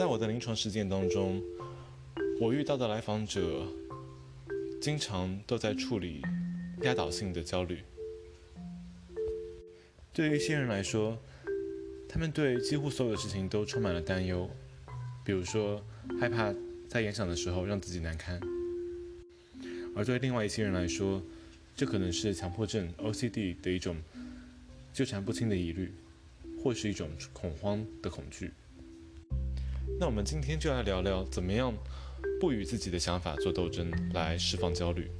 在我的临床实践当中，我遇到的来访者经常都在处理压倒性的焦虑。对于一些人来说，他们对几乎所有的事情都充满了担忧，比如说害怕在演讲的时候让自己难堪；而对另外一些人来说，这可能是强迫症 （OCD） 的一种纠缠不清的疑虑，或是一种恐慌的恐惧。那我们今天就来聊聊，怎么样不与自己的想法做斗争，来释放焦虑。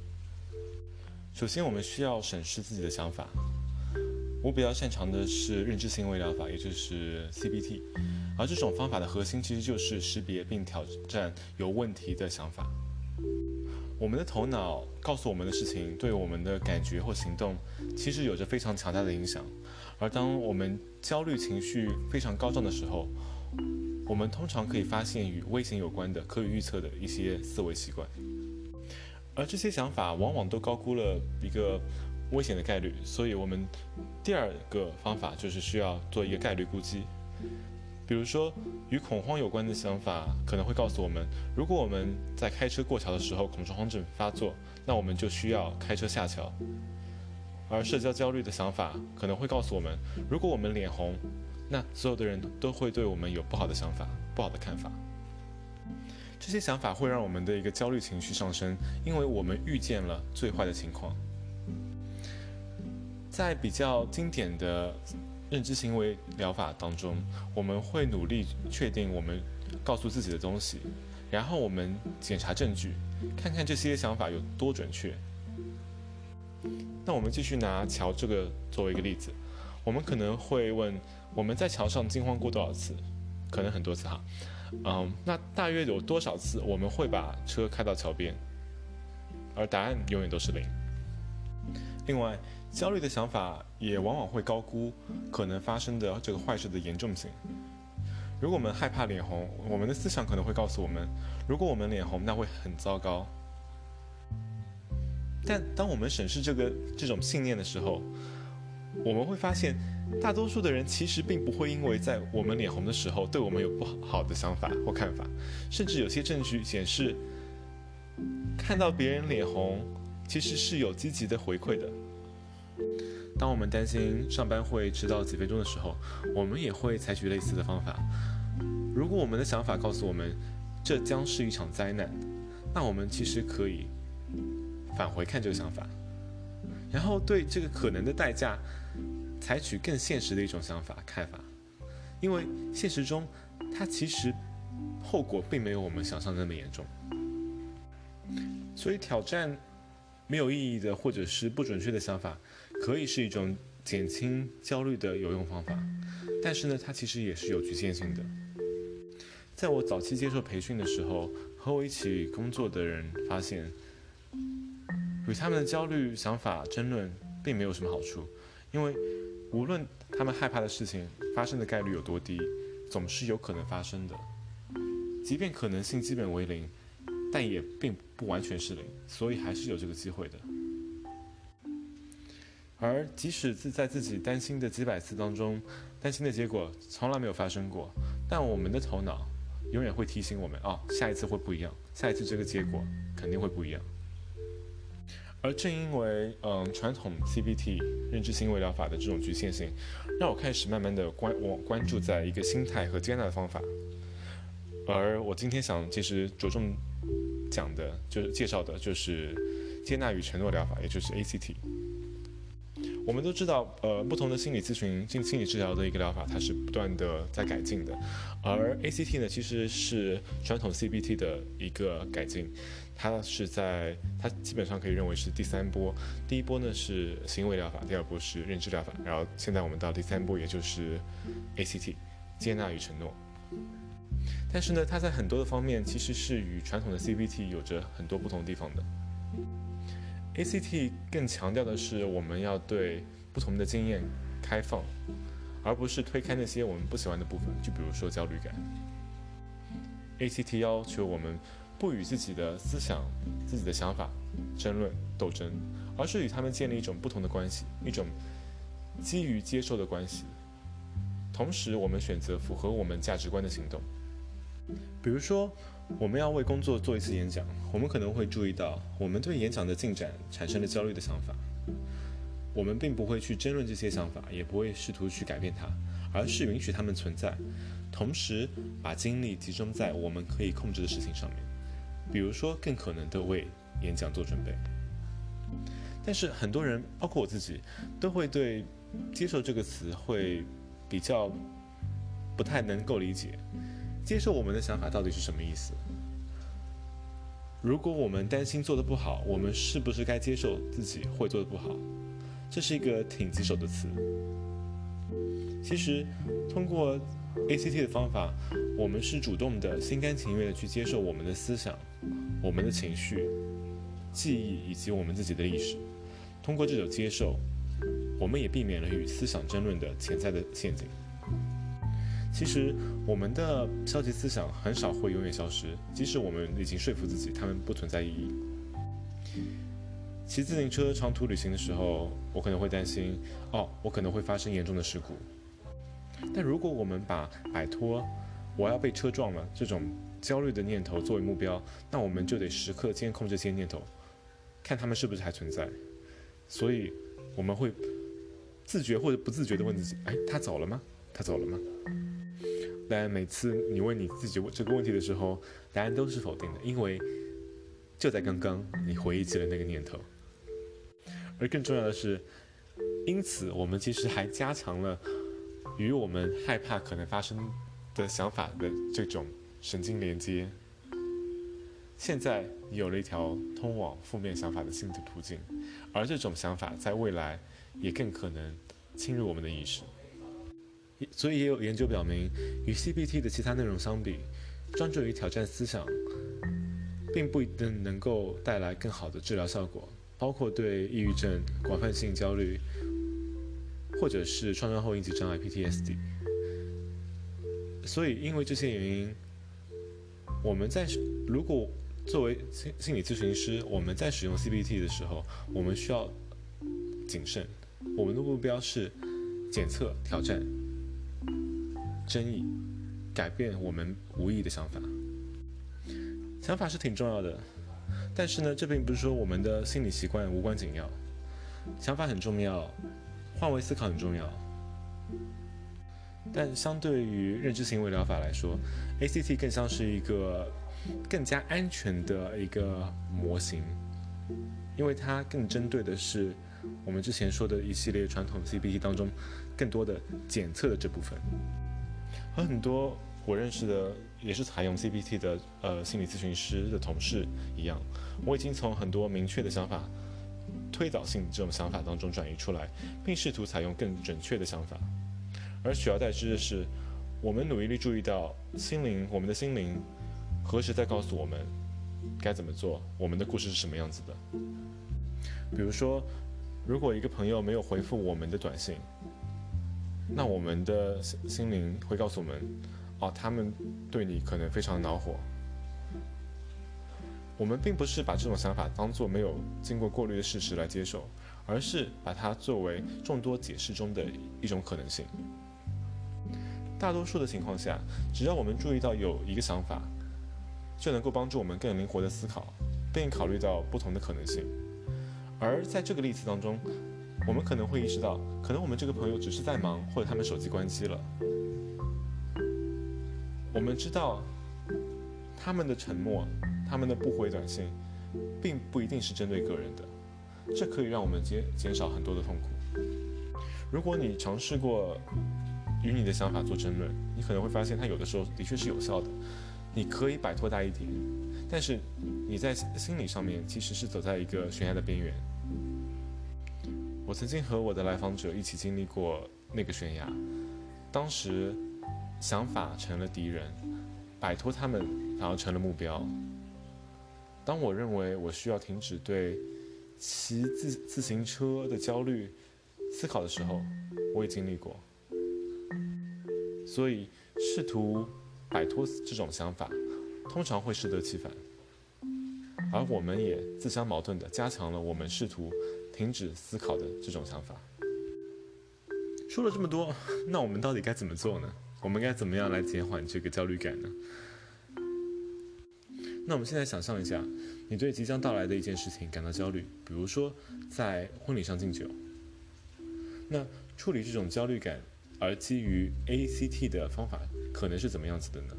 首先，我们需要审视自己的想法。我比较擅长的是认知行为疗法，也就是 CBT，而这种方法的核心其实就是识别并挑战有问题的想法。我们的头脑告诉我们的事情，对我们的感觉或行动，其实有着非常强大的影响。而当我们焦虑情绪非常高涨的时候，我们通常可以发现与危险有关的、可以预测的一些思维习惯，而这些想法往往都高估了一个。危险的概率，所以我们第二个方法就是需要做一个概率估计。比如说，与恐慌有关的想法可能会告诉我们，如果我们在开车过桥的时候恐慌症发作，那我们就需要开车下桥。而社交焦虑的想法可能会告诉我们，如果我们脸红，那所有的人都会对我们有不好的想法、不好的看法。这些想法会让我们的一个焦虑情绪上升，因为我们预见了最坏的情况。在比较经典的认知行为疗法当中，我们会努力确定我们告诉自己的东西，然后我们检查证据，看看这些想法有多准确。那我们继续拿桥这个作为一个例子，我们可能会问：我们在桥上惊慌过多少次？可能很多次哈。嗯，那大约有多少次我们会把车开到桥边？而答案永远都是零。另外，焦虑的想法也往往会高估可能发生的这个坏事的严重性。如果我们害怕脸红，我们的思想可能会告诉我们：如果我们脸红，那会很糟糕。但当我们审视这个这种信念的时候，我们会发现，大多数的人其实并不会因为在我们脸红的时候对我们有不好的想法或看法，甚至有些证据显示，看到别人脸红。其实是有积极的回馈的。当我们担心上班会迟到几分钟的时候，我们也会采取类似的方法。如果我们的想法告诉我们这将是一场灾难，那我们其实可以返回看这个想法，然后对这个可能的代价采取更现实的一种想法看法，因为现实中它其实后果并没有我们想象的那么严重，所以挑战。没有意义的或者是不准确的想法，可以是一种减轻焦虑的有用方法，但是呢，它其实也是有局限性的。在我早期接受培训的时候，和我一起工作的人发现，与他们的焦虑想法争论并没有什么好处，因为无论他们害怕的事情发生的概率有多低，总是有可能发生的，即便可能性基本为零。但也并不完全是零，所以还是有这个机会的。而即使是在自己担心的几百次当中，担心的结果从来没有发生过，但我们的头脑永远会提醒我们：哦，下一次会不一样，下一次这个结果肯定会不一样。而正因为嗯传统 CBT 认知行为疗法的这种局限性，让我开始慢慢的关我关注在一个心态和接纳的方法。而我今天想其实着重。讲的就是介绍的，就是接纳与承诺疗法，也就是 ACT。我们都知道，呃，不同的心理咨询、心心理治疗的一个疗法，它是不断的在改进的。而 ACT 呢，其实是传统 CBT 的一个改进，它是在它基本上可以认为是第三波。第一波呢是行为疗法，第二波是认知疗法，然后现在我们到第三波，也就是 ACT，接纳与承诺。但是呢，它在很多的方面其实是与传统的 CBT 有着很多不同地方的。ACT 更强调的是我们要对不同的经验开放，而不是推开那些我们不喜欢的部分，就比如说焦虑感。ACT 要求我们不与自己的思想、自己的想法争论斗争，而是与他们建立一种不同的关系，一种基于接受的关系。同时，我们选择符合我们价值观的行动。比如说，我们要为工作做一次演讲，我们可能会注意到我们对演讲的进展产生了焦虑的想法。我们并不会去争论这些想法，也不会试图去改变它，而是允许它们存在，同时把精力集中在我们可以控制的事情上面，比如说更可能的为演讲做准备。但是很多人，包括我自己，都会对“接受”这个词会比较不太能够理解。接受我们的想法到底是什么意思？如果我们担心做的不好，我们是不是该接受自己会做的不好？这是一个挺棘手的词。其实，通过 ACT 的方法，我们是主动的、心甘情愿的去接受我们的思想、我们的情绪、记忆以及我们自己的历史。通过这种接受，我们也避免了与思想争论的潜在的陷阱。其实，我们的消极思想很少会永远消失，即使我们已经说服自己它们不存在意义。骑自行车长途旅行的时候，我可能会担心，哦，我可能会发生严重的事故。但如果我们把摆脱我要被车撞了这种焦虑的念头作为目标，那我们就得时刻监控这些念头，看他们是不是还存在。所以我们会自觉或者不自觉地问自己：哎，他走了吗？他走了吗？但每次你问你自己问这个问题的时候，答案都是否定的，因为就在刚刚你回忆起了那个念头。而更重要的是，因此我们其实还加强了与我们害怕可能发生的想法的这种神经连接。现在有了一条通往负面想法的新的途径，而这种想法在未来也更可能侵入我们的意识。所以也有研究表明，与 CBT 的其他内容相比，专注于挑战思想，并不一定能够带来更好的治疗效果，包括对抑郁症、广泛性焦虑，或者是创伤后应激障碍 （PTSD）。所以，因为这些原因，我们在如果作为心心理咨询师，我们在使用 CBT 的时候，我们需要谨慎。我们的目标是检测、挑战、争议、改变我们无意的想法。想法是挺重要的，但是呢，这并不是说我们的心理习惯无关紧要。想法很重要，换位思考很重要，但相对于认知行为疗法来说，ACT 更像是一个。更加安全的一个模型，因为它更针对的是我们之前说的一系列传统 CBT 当中更多的检测的这部分。和很多我认识的也是采用 CBT 的呃心理咨询师的同事一样，我已经从很多明确的想法、推导性这种想法当中转移出来，并试图采用更准确的想法。而取而代之的是，我们努力注意到心灵，我们的心灵。何时在告诉我们该怎么做？我们的故事是什么样子的？比如说，如果一个朋友没有回复我们的短信，那我们的心心灵会告诉我们：哦，他们对你可能非常恼火。我们并不是把这种想法当做没有经过过滤的事实来接受，而是把它作为众多解释中的一种可能性。大多数的情况下，只要我们注意到有一个想法。就能够帮助我们更灵活的思考，并考虑到不同的可能性。而在这个例子当中，我们可能会意识到，可能我们这个朋友只是在忙，或者他们手机关机了。我们知道，他们的沉默，他们的不回短信，并不一定是针对个人的，这可以让我们减减少很多的痛苦。如果你尝试过与你的想法做争论，你可能会发现，它有的时候的确是有效的。你可以摆脱大一点，但是你在心理上面其实是走在一个悬崖的边缘。我曾经和我的来访者一起经历过那个悬崖，当时想法成了敌人，摆脱他们反而成了目标。当我认为我需要停止对骑自自行车的焦虑思考的时候，我也经历过，所以试图。摆脱这种想法，通常会适得其反，而我们也自相矛盾地加强了我们试图停止思考的这种想法。说了这么多，那我们到底该怎么做呢？我们该怎么样来减缓这个焦虑感呢？那我们现在想象一下，你对即将到来的一件事情感到焦虑，比如说在婚礼上敬酒。那处理这种焦虑感，而基于 ACT 的方法，可能是怎么样子的呢？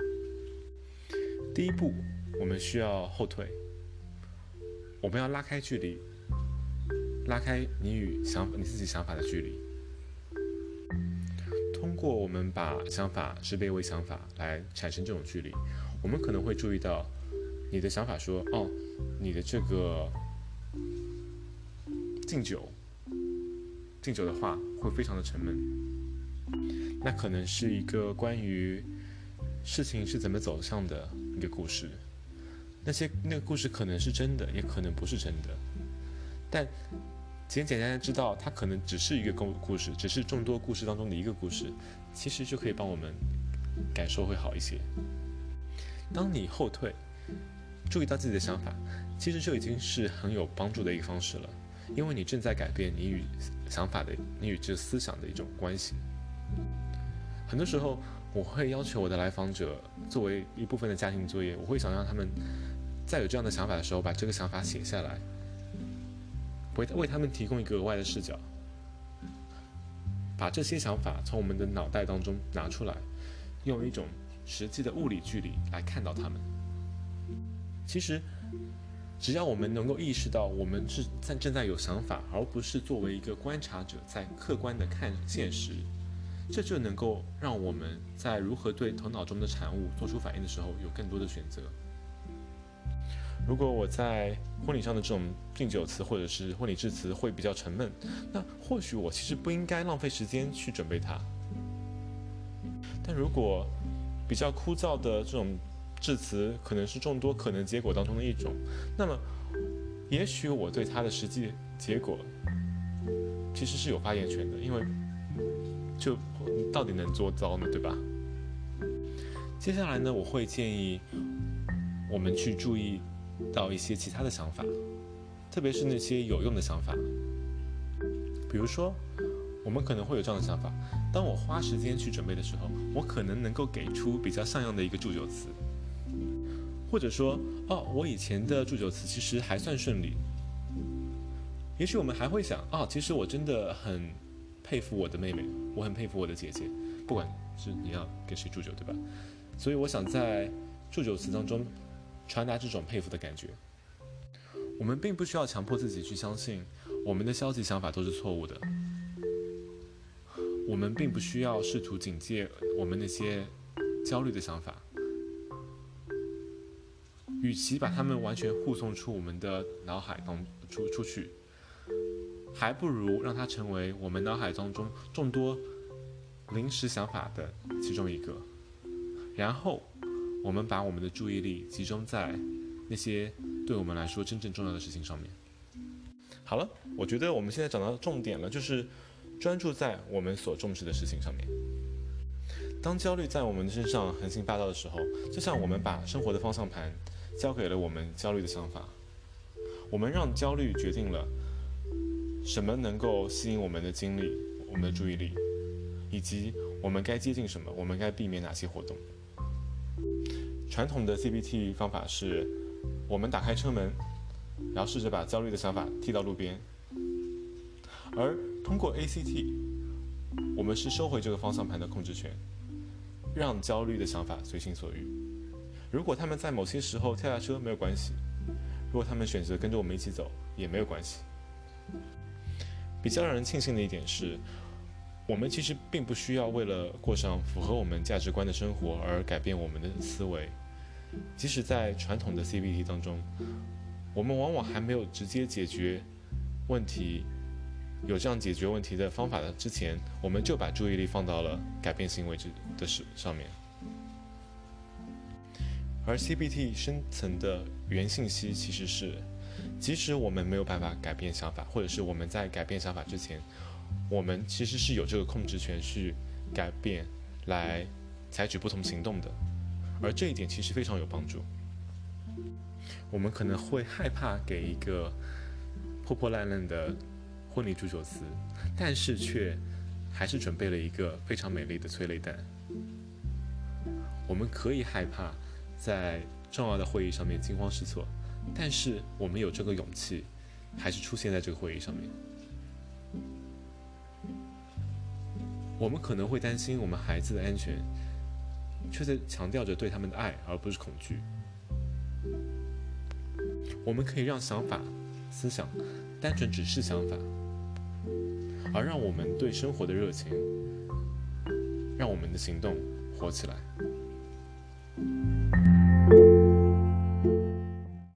第一步，我们需要后退，我们要拉开距离，拉开你与想你自己想法的距离。通过我们把想法识别为想法来产生这种距离，我们可能会注意到，你的想法说：“哦，你的这个敬酒，敬酒的话会非常的沉闷。”那可能是一个关于事情是怎么走向的。一个故事，那些那个故事可能是真的，也可能不是真的。但简简单单知道它可能只是一个故故事，只是众多故事当中的一个故事，其实就可以帮我们感受会好一些。当你后退，注意到自己的想法，其实就已经是很有帮助的一个方式了，因为你正在改变你与想法的、你与这思想的一种关系。很多时候。我会要求我的来访者作为一部分的家庭作业，我会想让他们在有这样的想法的时候，把这个想法写下来，为为他们提供一个额外的视角，把这些想法从我们的脑袋当中拿出来，用一种实际的物理距离来看到他们。其实，只要我们能够意识到我们是在正在有想法，而不是作为一个观察者在客观的看现实。这就能够让我们在如何对头脑中的产物做出反应的时候有更多的选择。如果我在婚礼上的这种敬酒词或者是婚礼致辞会比较沉闷，那或许我其实不应该浪费时间去准备它。但如果比较枯燥的这种致辞可能是众多可能结果当中的一种，那么也许我对它的实际结果其实是有发言权的，因为就。到底能做糟呢，对吧？接下来呢，我会建议我们去注意到一些其他的想法，特别是那些有用的想法。比如说，我们可能会有这样的想法：当我花时间去准备的时候，我可能能够给出比较像样的一个祝酒词，或者说，哦，我以前的祝酒词其实还算顺利。也许我们还会想：哦，其实我真的很。佩服我的妹妹，我很佩服我的姐姐，不管是你要跟谁祝酒，对吧？所以我想在祝酒词当中传达这种佩服的感觉。我们并不需要强迫自己去相信我们的消极想法都是错误的，我们并不需要试图警戒我们那些焦虑的想法，与其把它们完全护送出我们的脑海当出出去。还不如让它成为我们脑海当中众多临时想法的其中一个，然后我们把我们的注意力集中在那些对我们来说真正重要的事情上面。好了，我觉得我们现在找到重点了，就是专注在我们所重视的事情上面。当焦虑在我们身上横行霸道的时候，就像我们把生活的方向盘交给了我们焦虑的想法，我们让焦虑决定了。什么能够吸引我们的精力、我们的注意力，以及我们该接近什么，我们该避免哪些活动？传统的 CBT 方法是，我们打开车门，然后试着把焦虑的想法踢到路边；而通过 ACT，我们是收回这个方向盘的控制权，让焦虑的想法随心所欲。如果他们在某些时候跳下车没有关系，如果他们选择跟着我们一起走也没有关系。比较让人庆幸的一点是，我们其实并不需要为了过上符合我们价值观的生活而改变我们的思维。即使在传统的 CBT 当中，我们往往还没有直接解决问题，有这样解决问题的方法的之前，我们就把注意力放到了改变行为之的事上面。而 CBT 深层的原信息其实是。即使我们没有办法改变想法，或者是我们在改变想法之前，我们其实是有这个控制权去改变，来采取不同行动的。而这一点其实非常有帮助。我们可能会害怕给一个破破烂烂的婚礼祝酒词，但是却还是准备了一个非常美丽的催泪弹。我们可以害怕在重要的会议上面惊慌失措，但是我们有这个勇气，还是出现在这个会议上面。我们可能会担心我们孩子的安全，却在强调着对他们的爱，而不是恐惧。我们可以让想法、思想单纯只是想法，而让我们对生活的热情，让我们的行动活起来。